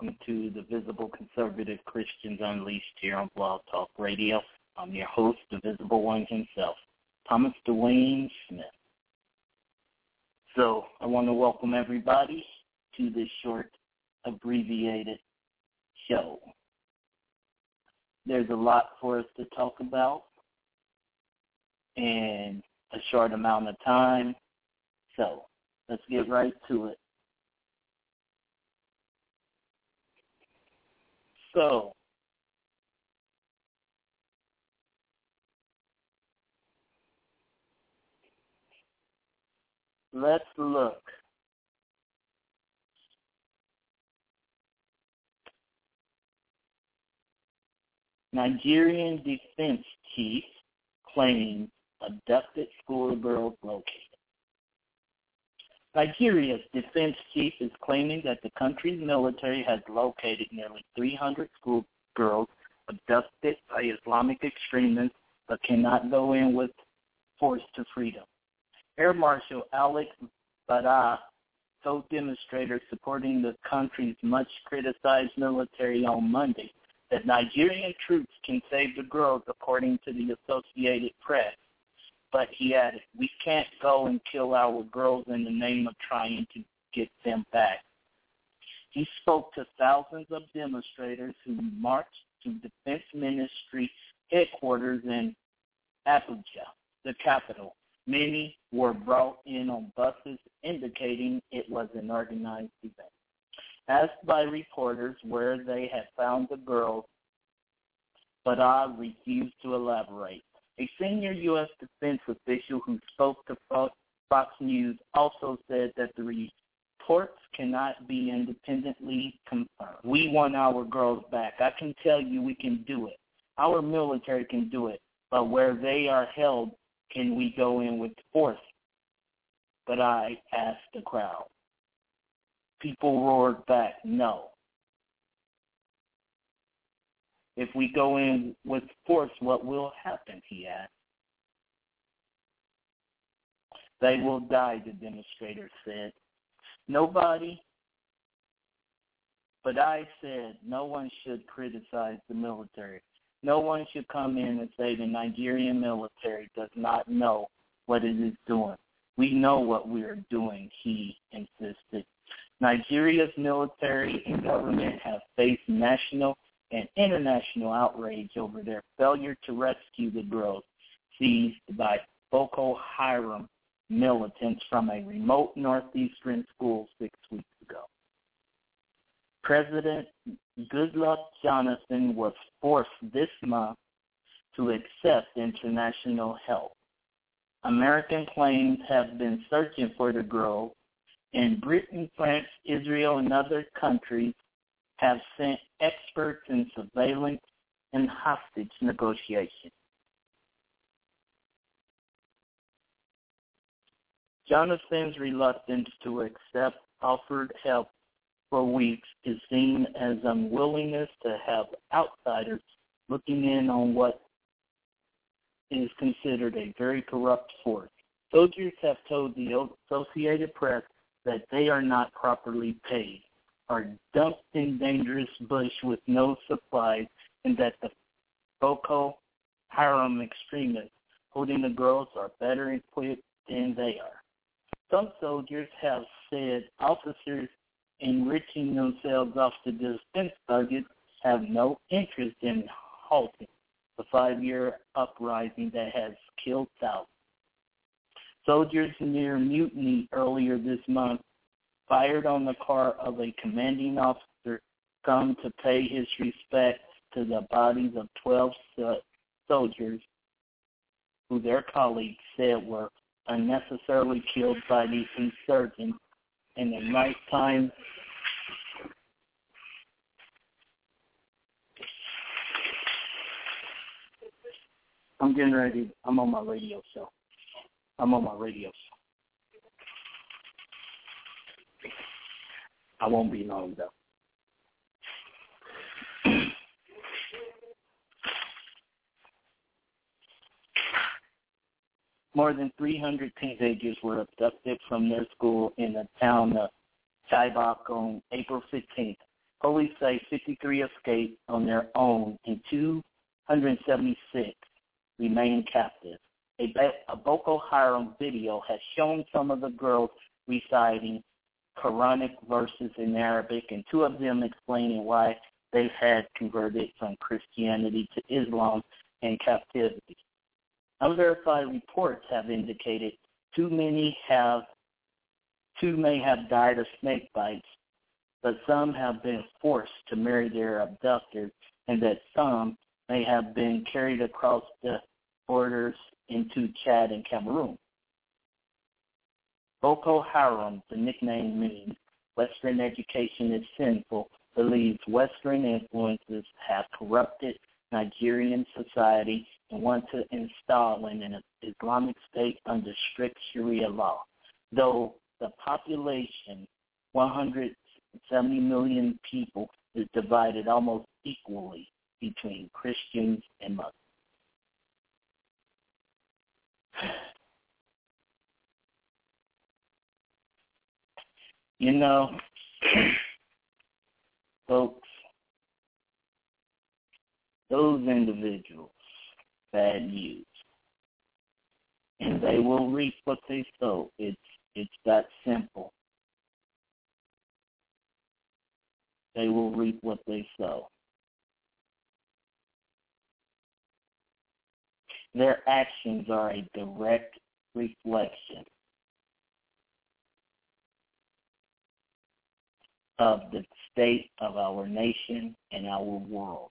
welcome to the Visible Conservative Christians Unleashed here on Blog Talk Radio. I'm your host, the Visible One himself, Thomas Dwayne Smith. So I want to welcome everybody to this short, abbreviated show. There's a lot for us to talk about in a short amount of time, so let's get right to it So, Let's look. Nigerian defense chief claims abducted schoolgirl broken. Nigeria's defense chief is claiming that the country's military has located nearly 300 schoolgirls abducted by Islamic extremists but cannot go in with force to freedom. Air Marshal Alex Badeh told demonstrators supporting the country's much-criticized military on Monday that Nigerian troops can save the girls, according to the Associated Press. But he added, we can't go and kill our girls in the name of trying to get them back. He spoke to thousands of demonstrators who marched to Defense Ministry headquarters in Abuja, the capital. Many were brought in on buses, indicating it was an organized event. Asked by reporters where they had found the girls, Badeh refused to elaborate. A senior U.S. defense official who spoke to Fox News also said that the reports cannot be independently confirmed. We want our girls back. I can tell you we can do it. Our military can do it. But where they are held, can we go in with force? But I asked the crowd. People roared back, no. If we go in with force, what will happen? He asked. They will die, the demonstrators said. Nobody, but I said no one should criticize the military. No one should come in and say the Nigerian military does not know what it is doing. We know what we are doing, he insisted. Nigeria's military and government have faced national and international outrage over their failure to rescue the girls seized by Boko Haram militants from a remote northeastern school six weeks ago. President Goodluck Jonathan was forced this month to accept international help. American planes have been searching for the girls, and Britain, France, Israel, and other countries have sent experts in surveillance and hostage negotiation. Jonathan's reluctance to accept offered help for weeks is seen as unwillingness to have outsiders looking in on what is considered a very corrupt force. Soldiers have told the Associated Press that they are not properly paid are dumped in dangerous bush with no supplies, and that the Boko Haram extremists holding the girls are better equipped than they are. Some soldiers have said officers enriching themselves off the defense budget have no interest in halting the five-year uprising that has killed thousands. Soldiers near Mutiny earlier this month fired on the car of a commanding officer come to pay his respects to the bodies of 12 soldiers who their colleagues said were unnecessarily killed by the insurgents in the nighttime I'm getting ready. I'm on my radio show. I'm on my radio show. I won't be long though. More than 300 teenagers were abducted from their school in the town of Chibok on April 15th. Police say 53 escaped on their own and 276 remain captive. A, Boko Haram video has shown some of the girls reciting Quranic verses in Arabic, and two of them explaining why they had converted from Christianity to Islam in captivity. Unverified reports have indicated too many have two may have died of snake bites, but some have been forced to marry their abductors, and that some may have been carried across the borders into Chad and Cameroon. Boko Haram, the nickname means Western education is sinful, believes Western influences have corrupted Nigerian society and want to install an Islamic state under strict Sharia law. Though the population, 170 million people, is divided almost equally between Christians and Muslims. You know, folks, those individuals, bad news, and they will reap what they sow. It's it's that simple. They will reap what they sow. Their actions are a direct reflection of the state of our nation and our world.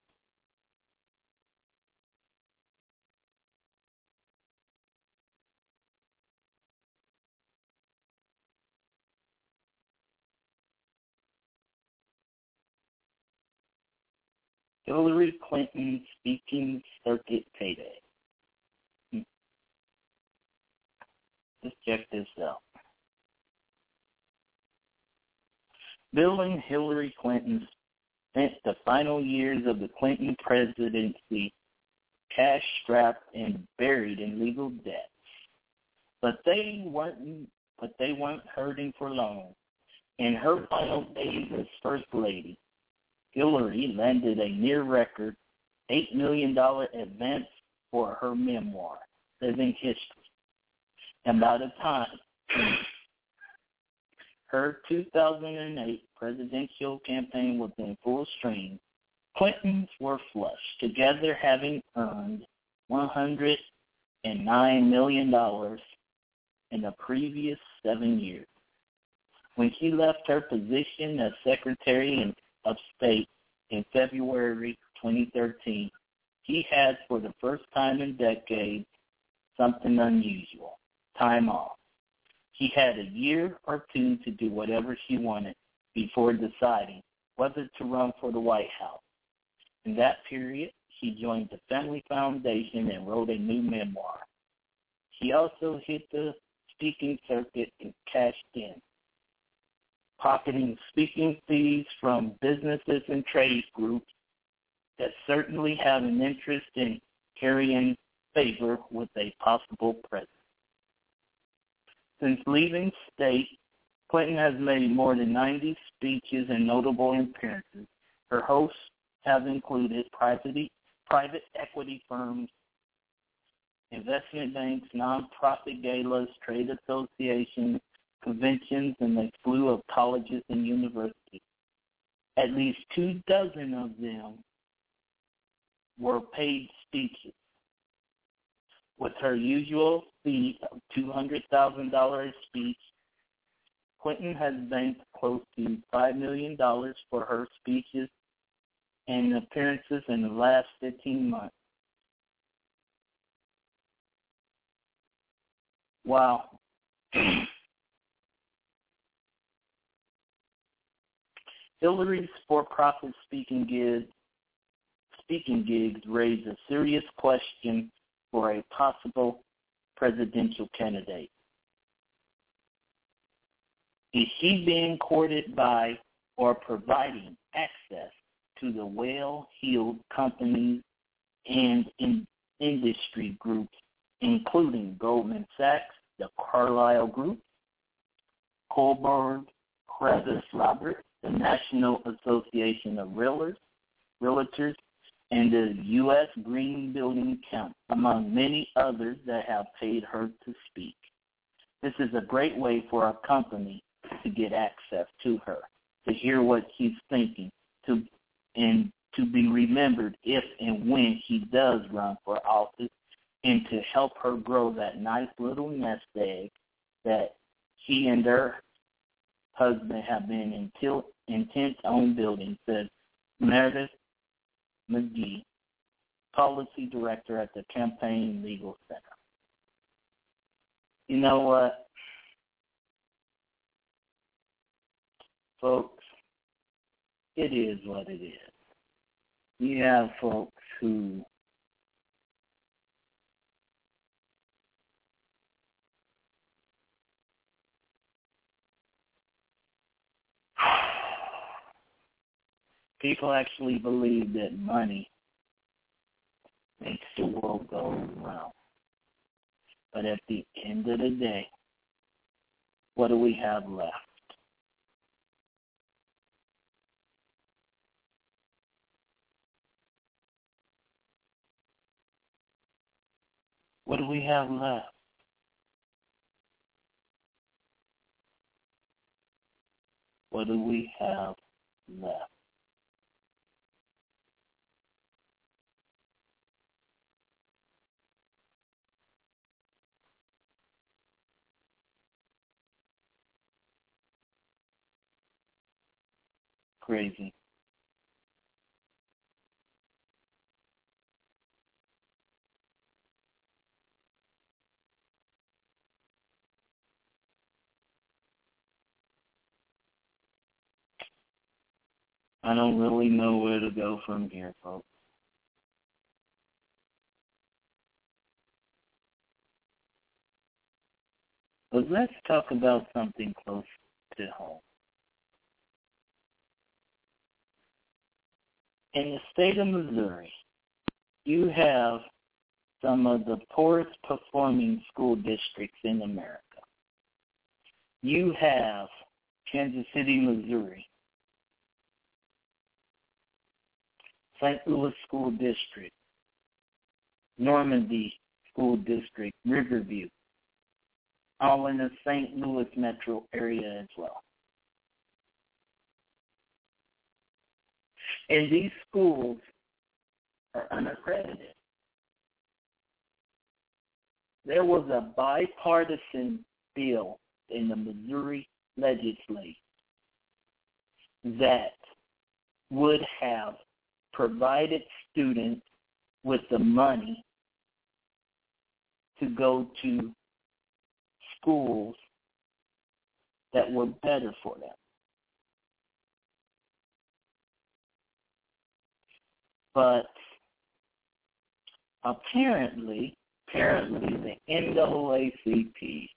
Hillary Clinton speaking circuit payday. Hmm. Let's check this out. Bill and Hillary Clinton spent the final years of the Clinton presidency cash strapped and buried in legal debts. But they weren't but they weren't hurting for long. In her final days as First Lady, Hillary landed a near record $8 million advance for her memoir, Living History. And by the time her 2008 presidential campaign was in full swing, Clintons were flush, together having earned $109 million in the previous seven years. When she left her position as Secretary of State in February 2013, he had, for the first time in decades, something unusual time off. He had a year or two to do whatever she wanted before deciding whether to run for the White House. In that period, she joined the Family Foundation and wrote a new memoir. She also hit the speaking circuit and cashed in pocketing speaking fees from businesses and trade groups that certainly have an interest in carrying favor with a possible president. Since leaving state, Clinton has made more than 90 speeches and notable appearances. Her hosts have included private, private equity firms, investment banks, nonprofit galas, trade associations, conventions and a slew of colleges and universities. At least two dozen of them were paid speeches. With her usual of $200,000 a speech, Clinton has banked close to $5 million for her speeches and appearances in the last 15 months. Wow. Hillary's for-profit speaking gigs, speaking gigs raise a serious question for a possible presidential candidate. Is she being courted by or providing access to the well-heeled companies and in industry groups, including Goldman Sachs, the Carlyle Group, Kohlberg, Kravis Roberts, the National Association of Realtors, Realtors and the U.S. Green Building Council, among many others that have paid her to speak. This is a great way for our company to get access to her, to hear what she's thinking, to and to be remembered if and when she does run for office, and to help her grow that nice little nest egg that she and her husband have been intent on building, said Meredith McGee, policy director at the Campaign Legal Center. You know what, folks? It is what it is. You have folks who people actually believe that money makes the world go round. But at the end of the day, what do we have left? What do we have left? What do we have left? Crazy. I don't really know where to go from here, folks. But let's talk about something close to home. In the state of Missouri, you have some of the poorest performing school districts in America. You have Kansas City, Missouri, St. Louis School District, Normandy School District, Riverview, all in the St. Louis metro area as well. And these schools are unaccredited. There was a bipartisan bill in the Missouri legislature that would have provided students with the money to go to schools that were better for them. But apparently, apparently the NAACP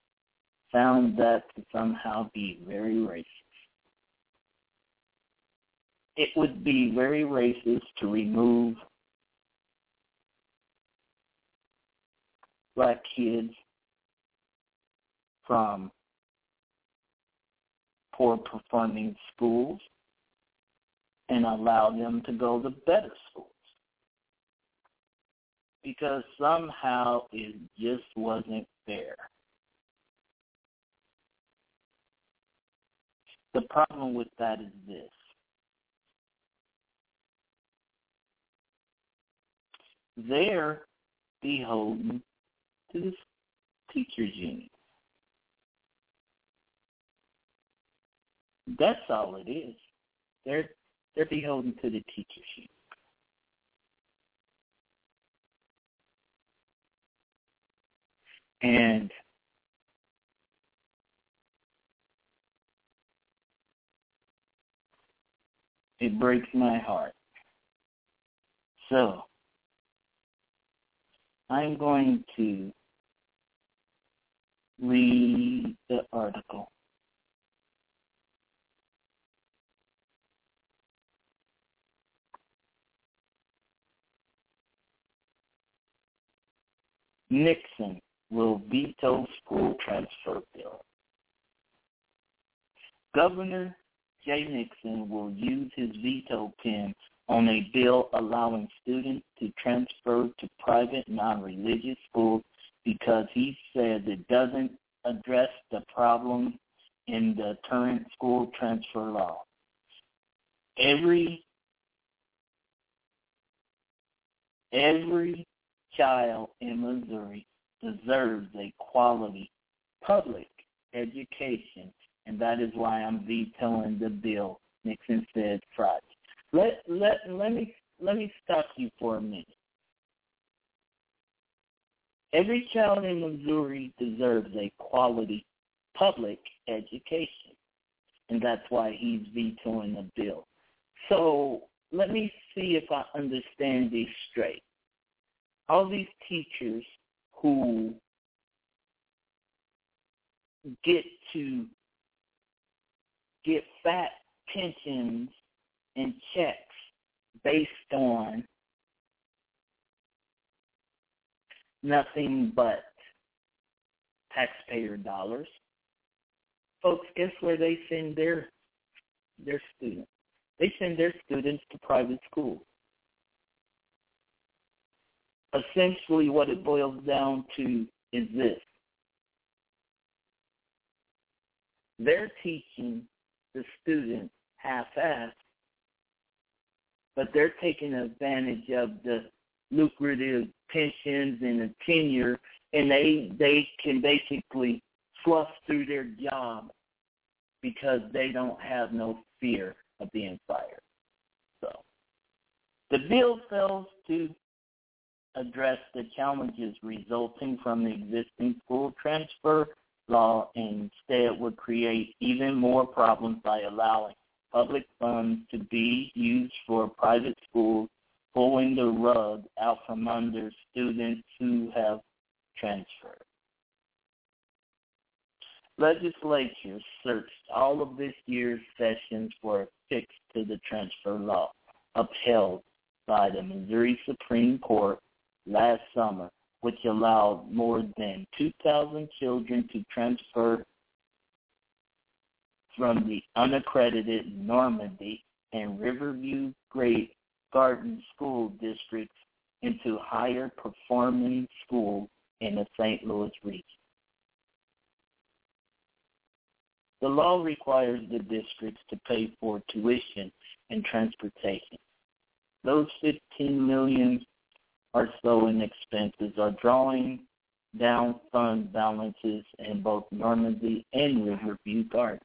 found that to somehow be very racist. It would be very racist to remove black kids from poor performing schools and allow them to go to better schools. Because somehow it just wasn't fair. The problem with that is this. They're beholden to the teacher union. That's all it is. They're they're beholden to the teachers union. And it breaks my heart. So, I'm going to read the article. Nixon will veto school transfer bill. Governor Jay Nixon will use his veto pen on a bill allowing students to transfer to private non-religious schools because he says it doesn't address the problem in the current school transfer law. Every every child in Missouri deserves a quality public education, and that is why I'm vetoing the bill, Nixon said Friday. Let let let me let me stop you for a minute. Every child in Missouri deserves a quality public education, and that's why he's vetoing the bill. So let me see if I understand this straight all these teachers who get to get fat pensions and checks based on nothing but taxpayer dollars. Folks, guess where they send their their students? They send their students to private schools. Essentially what it boils down to is this. They're teaching the students half-assed, but they're taking advantage of the lucrative pensions and the tenure, and they they can basically fluff through their job because they don't have no fear of being fired. So the bill fails to address the challenges resulting from the existing school transfer law instead would create even more problems by allowing public funds to be used for private schools, pulling the rug out from under students who have transferred. Legislatures searched all of this year's sessions for a fix to the transfer law upheld by the Missouri Supreme Court last summer, which allowed more than 2,000 children to transfer from the unaccredited Normandy and Riverview Great Garden school districts into higher performing schools in the St. Louis region. The law requires the districts to pay for tuition and transportation. Those 15 million or so in expenses are drawing down fund balances in both Normandy and Riverview Gardens.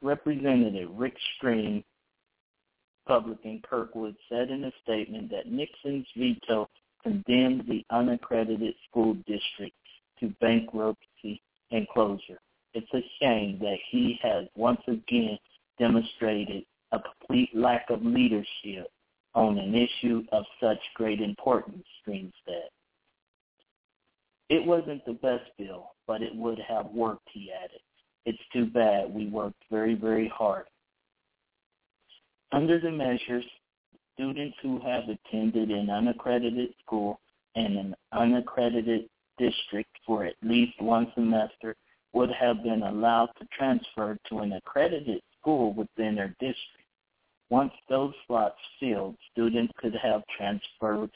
Representative Rick Stream, Republican Kirkwood, said in a statement that Nixon's veto condemned the unaccredited school district to bankruptcy and closure. It's a shame that he has once again demonstrated a complete lack of leadership on an issue of such great importance, Stream said. It wasn't the best bill, but it would have worked, he added. It's too bad we worked very, very hard. Under the measures, students who have attended an unaccredited school and an unaccredited district for at least one semester would have been allowed to transfer to an accredited school within their district. Once those slots filled, students could have transferred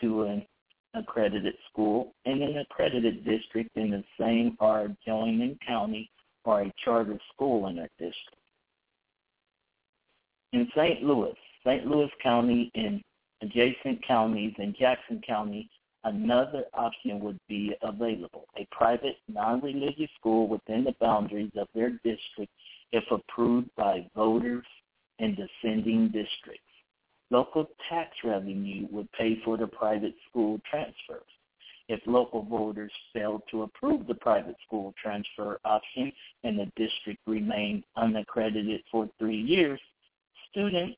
to an accredited school in an accredited district in the same or adjoining county or a charter school in their district. In St. Louis, St. Louis County and adjacent counties and Jackson County, another option would be available, a private non-religious school within the boundaries of their district if approved by voters in descending districts. Local tax revenue would pay for the private school transfers. If local voters failed to approve the private school transfer option and the district remained unaccredited for three years, students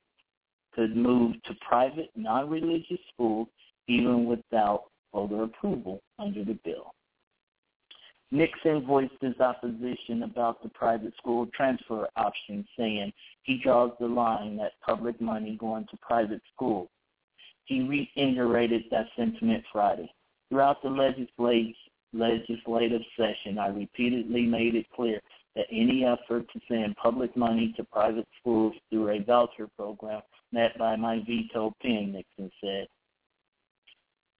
could move to private non-religious schools even without voter approval under the bill. Nixon voiced his opposition about the private school transfer option, saying he draws the line at public money going to private schools. He reiterated that sentiment Friday. Throughout the legislative, legislative session, I repeatedly made it clear that any effort to send public money to private schools through a voucher program met by my veto pen, Nixon said.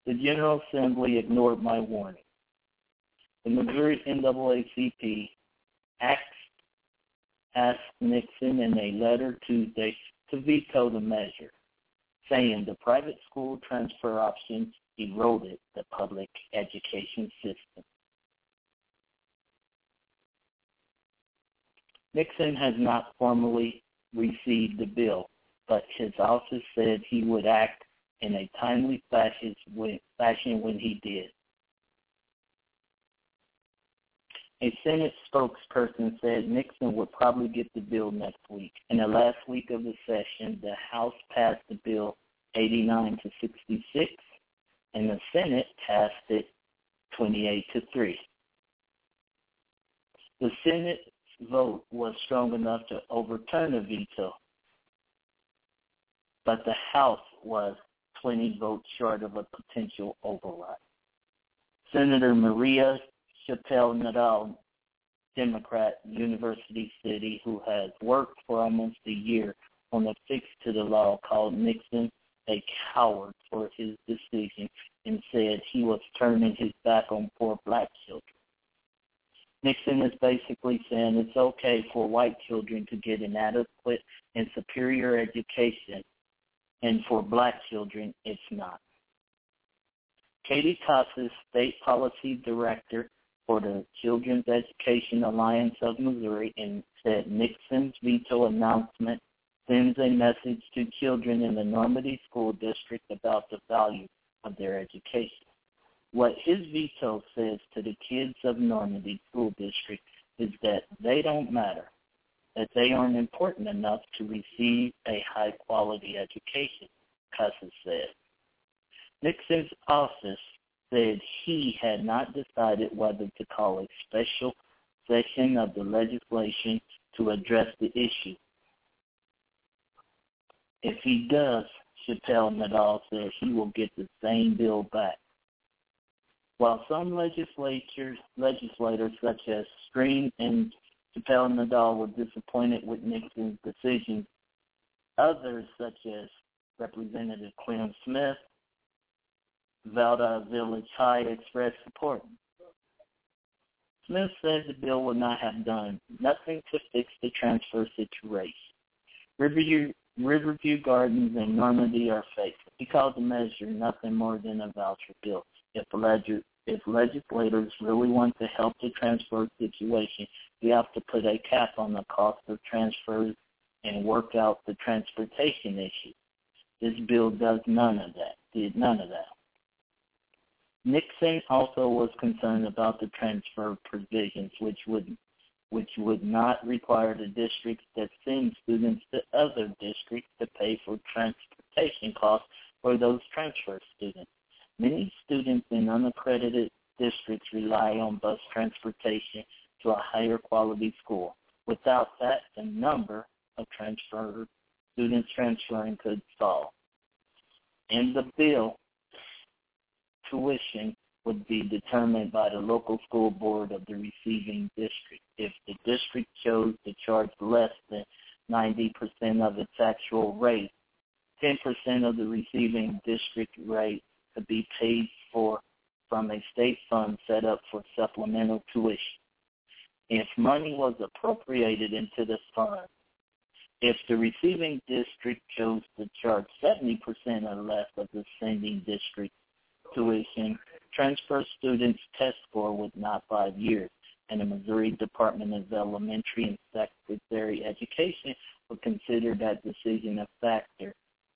The General Assembly ignored my warning. The Missouri NAACP asked Nixon in a letter Tuesday to veto the measure, saying the private school transfer option eroded the public education system. Nixon has not formally received the bill, but his office said he would act in a timely fashion when he did. A Senate spokesperson said Nixon would probably get the bill next week. In the last week of the session, the House passed the bill 89 to 66, and the Senate passed it 28 to 3. The Senate's vote was strong enough to overturn the veto, but the House was 20 votes short of a potential override. Senator Maria Chappelle Nadal, Democrat, University City, who has worked for almost a year on a fix to the law called Nixon a coward for his decision and said he was turning his back on poor black children. Nixon is basically saying it's okay for white children to get an adequate and superior education, and for black children, it's not. Katie Casas, State Policy Director for the Children's Education Alliance of Missouri, and said Nixon's veto announcement sends a message to children in the Normandy School District about the value of their education. What his veto says to the kids of Normandy School District is that they don't matter, that they aren't important enough to receive a high quality education, Casas said. Nixon's office said he had not decided whether to call a special session of the legislation to address the issue. If he does, Chappelle Nadal said he will get the same bill back. While some legislatures, legislators such as Stream and Chappelle Nadal were disappointed with Nixon's decision, others such as Representative Clem Smith, Valdosta Village High expressed support. Smith says the bill would not have done nothing to fix the transfer situation. Riverview, Riverview Gardens and Normandy are fake. He called the measure nothing more than a voucher bill. If, leg- if legislators really want to help the transfer situation, we have to put a cap on the cost of transfers and work out the transportation issue. This bill does none of that, did none of that. Nixon also was concerned about the transfer provisions, which would which would not require the districts that send students to other districts to pay for transportation costs for those transfer students. Many students in unaccredited districts rely on bus transportation to a higher quality school. Without that, the number of transfer students transferring could fall. In the bill, tuition would be determined by the local school board of the receiving district. If the district chose to charge less than 90% of its actual rate, 10% of the receiving district rate could be paid for from a state fund set up for supplemental tuition. If money was appropriated into the fund, if the receiving district chose to charge 70% or less of the sending district tuition, transfer students' test score was not five years, and the Missouri Department of Elementary and Secondary Education would consider that decision a factor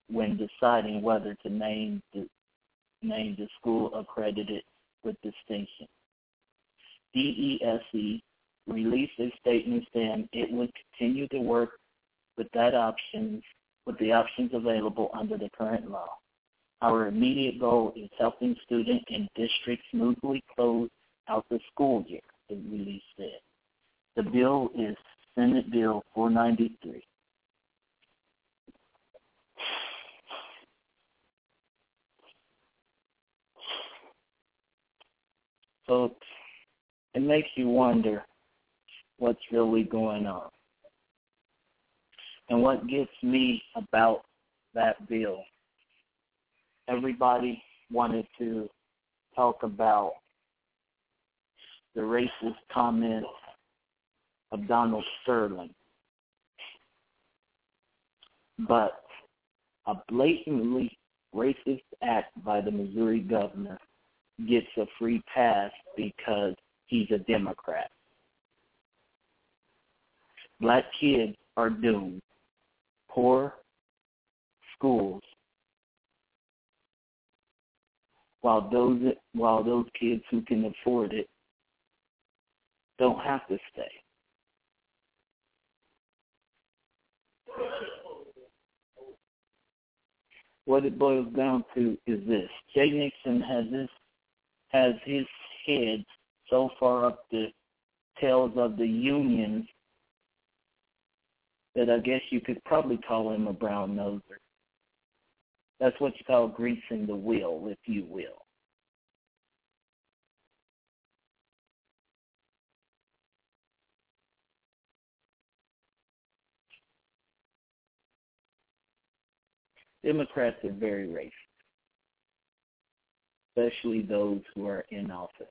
when deciding whether to name the name the school accredited with distinction. DESE released a statement saying it would continue to work with that options with the options available under the current law. Our immediate goal is helping students and districts smoothly close out the school year, the release said. The bill is Senate Bill 493. So it makes you wonder what's really going on. And what gets me about that bill, everybody wanted to talk about the racist comments of Donald Sterling. But a blatantly racist act by the Missouri governor gets a free pass because he's a Democrat. Black kids are doomed. Poor schools. While those while those kids who can afford it don't have to stay. What it boils down to is this. Jay Nixon has this has his head so far up the tails of the unions that I guess you could probably call him a brown noser. That's what you call greasing the wheel, if you will. Democrats are very racist, especially those who are in office.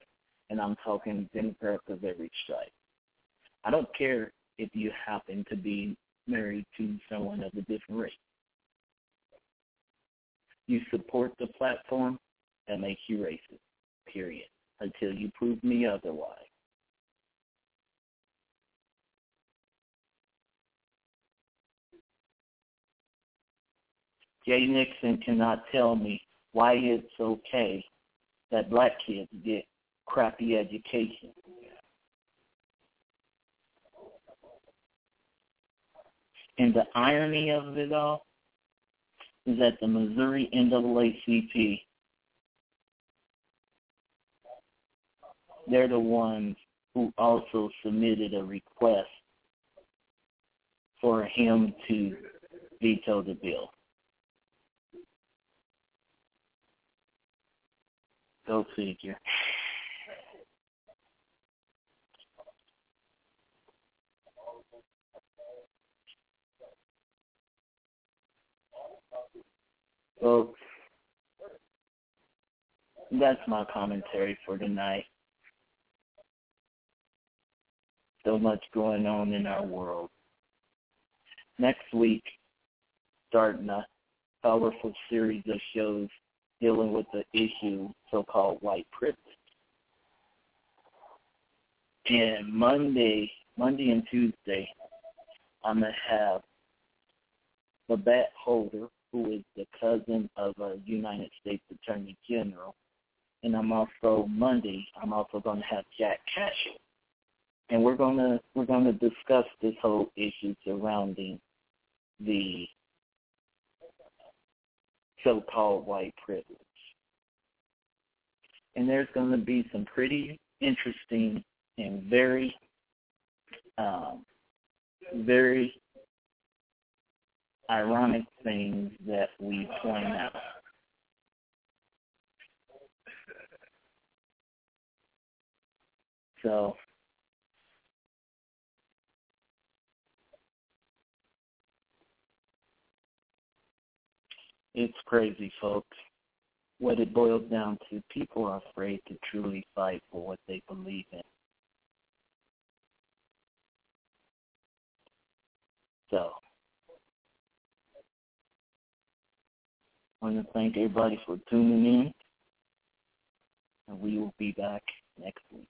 And I'm talking Democrats of every stripe. I don't care if you happen to be married to someone of a different race. You support the platform that makes you racist, period, until you prove me otherwise. Jay Nixon cannot tell me why it's okay that black kids get crappy education. And the irony of it all that the Missouri NAACP, they're the ones who also submitted a request for him to veto the bill. Go figure. Folks, that's my commentary for tonight. So much going on in our world. Next week, starting a powerful series of shows dealing with the issue so-called white privilege. And Monday, Monday and Tuesday, I'm gonna have Babette Holder, who is the cousin of a United States Attorney General, and I'm also Monday. I'm also going to have Jack Cashill, and we're gonna we're gonna discuss this whole issue surrounding the so-called white privilege. And there's going to be some pretty interesting and very, um, very ironic things that we point out. So it's crazy, folks. What it boils down to, people are afraid to truly fight for what they believe in. So, I want to thank everybody for tuning in, and we will be back next week.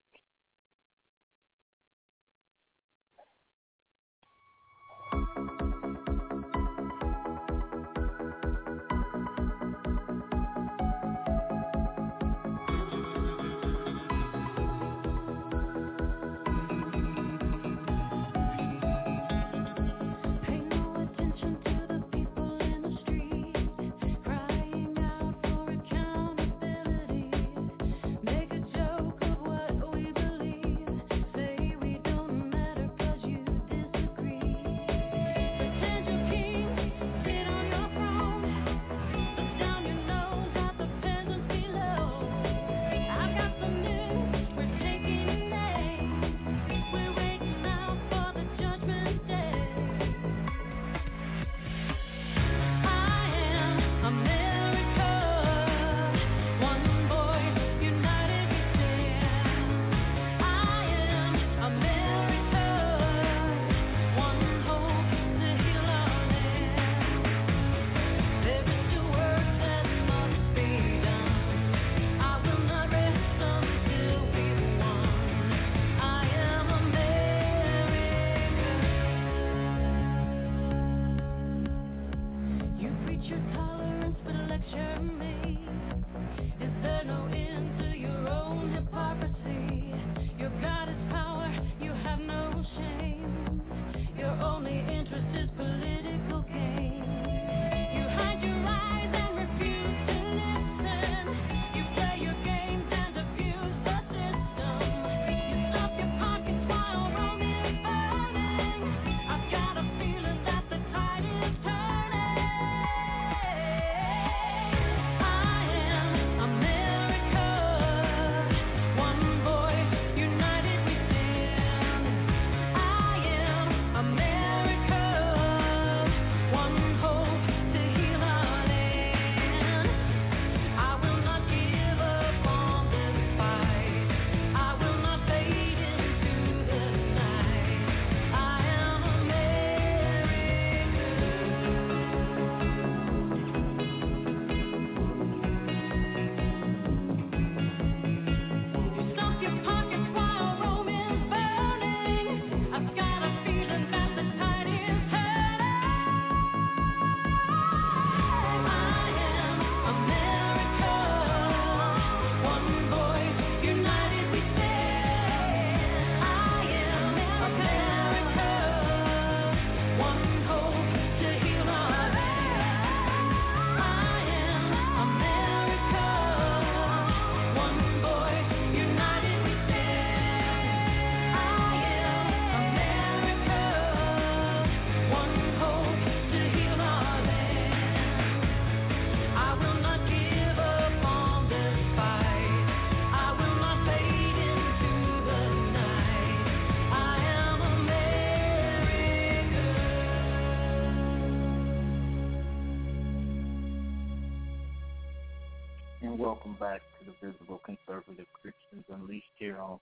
Welcome back to the Visible Conservative Christians Unleashed here on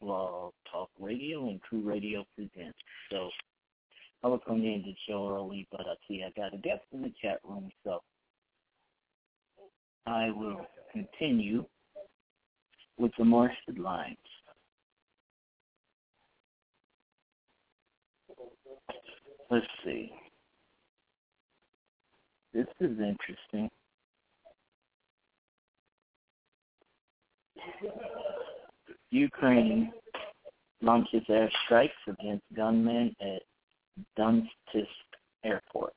Blog Talk Radio and True Radio Presents. So I was going to end the show early, but I see I got a guest in the chat room, so I will continue with the more headlines. Let's see. This is interesting. Ukraine launches airstrikes against gunmen at Donetsk airport.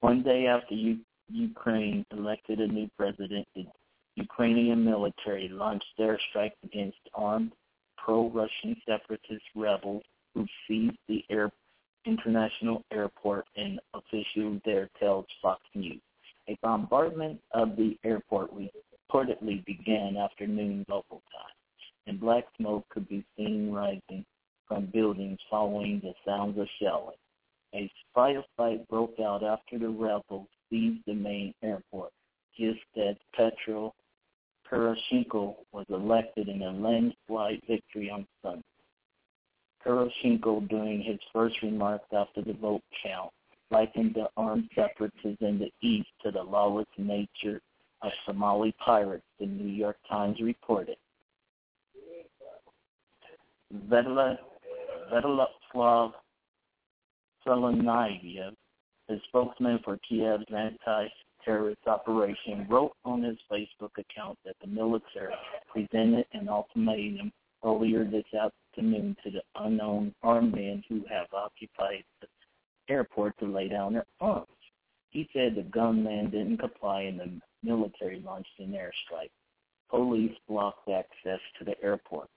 One day after U- Ukraine elected a new president, the Ukrainian military launched airstrikes against armed pro-Russian separatist rebels who seized the air international airport, an official there tells Fox News. A bombardment of the airport reportedly began after noon local time, and black smoke could be seen rising from buildings following the sounds of shelling. A firefight broke out after the rebels seized the main airport, just as Petro Poroshenko was elected in a landslide victory on Sunday. Poroshenko, during his first remarks after the vote count, likened the armed separatists in the east to the lawless nature of Somali pirates, the New York Times reported. Svetoslav Selinayev, a spokesman for Kiev's anti-terrorist operation, wrote on his Facebook account that the military presented an ultimatum earlier this afternoon to the unknown armed men who have occupied the airport to lay down their arms. He said the gunmen didn't comply and the military launched an airstrike. Police blocked access to the airport.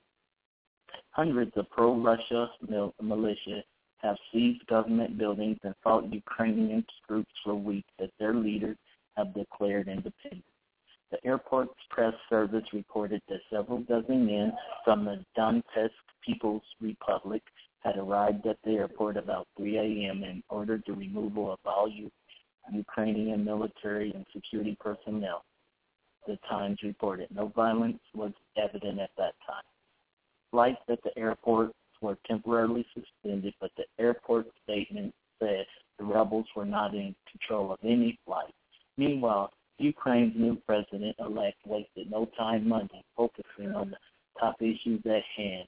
Hundreds of pro-Russia militia have seized government buildings and fought Ukrainian troops for weeks as their leaders have declared independence. The airport's press service reported that several dozen men from the Donetsk People's Republic had arrived at the airport about 3 a.m. and ordered the removal of all Ukrainian military and security personnel. The Times reported no violence was evident at that time. Flights at the airport were temporarily suspended, but the airport statement said the rebels were not in control of any flights. Meanwhile, Ukraine's new president-elect wasted no time Monday focusing on the top issues at hand,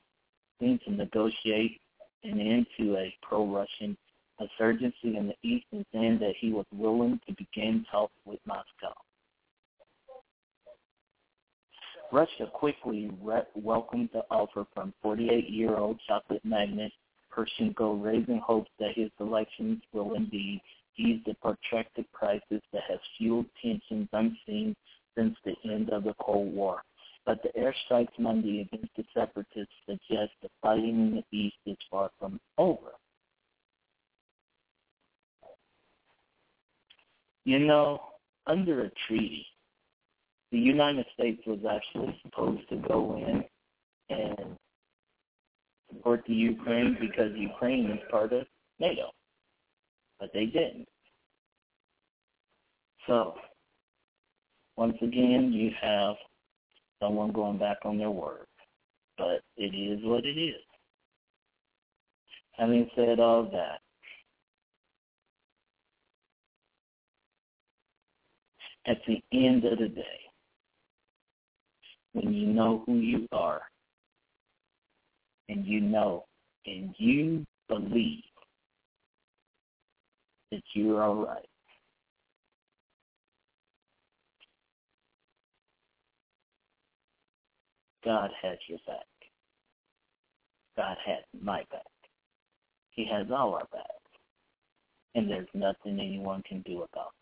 being to negotiate an end to a pro-Russian insurgency in the east and saying that he was willing to begin talks with Moscow. Russia quickly re- welcomed the offer from 48-year-old chocolate magnate Poroshenko, raising hopes that his elections will indeed ease the protracted crisis that has fueled tensions unseen since the end of the Cold War. But the airstrikes Monday against the separatists suggest the fighting in the east is far from over. You know, under a treaty, the United States was actually supposed to go in and support the Ukraine because Ukraine is part of NATO. But they didn't. So, once again, you have someone going back on their word. But it is what it is. Having said all that, at the end of the day, when you know who you are and you know and you believe that you're all right. God has your back. God has my back. He has all our backs. And there's nothing anyone can do about that.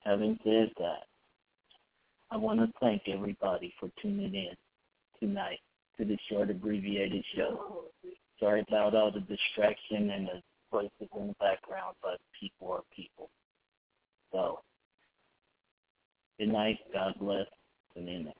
Having said that, I want to thank everybody for tuning in tonight to the short abbreviated show. Sorry about all the distraction and the voices in the background, but people are people. So, good night. God bless. And next.